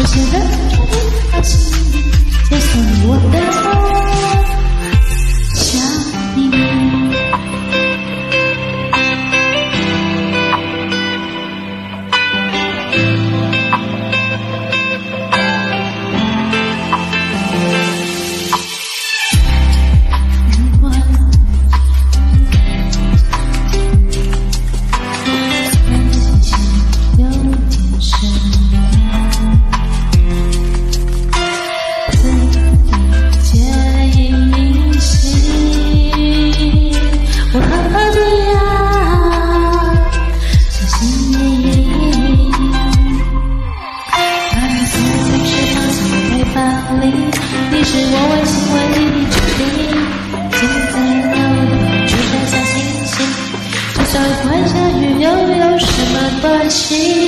我显得特别好奇告诉你我的。把心。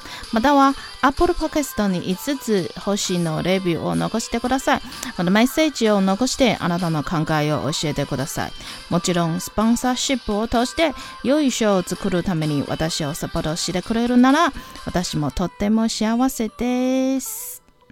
または Apple Podcast に5つ星のレビューを残してください。またメッセージを残してあなたの考えを教えてください。もちろんスポンサーシップを通して良い賞を作るために私をサポートしてくれるなら私もとっても幸せです。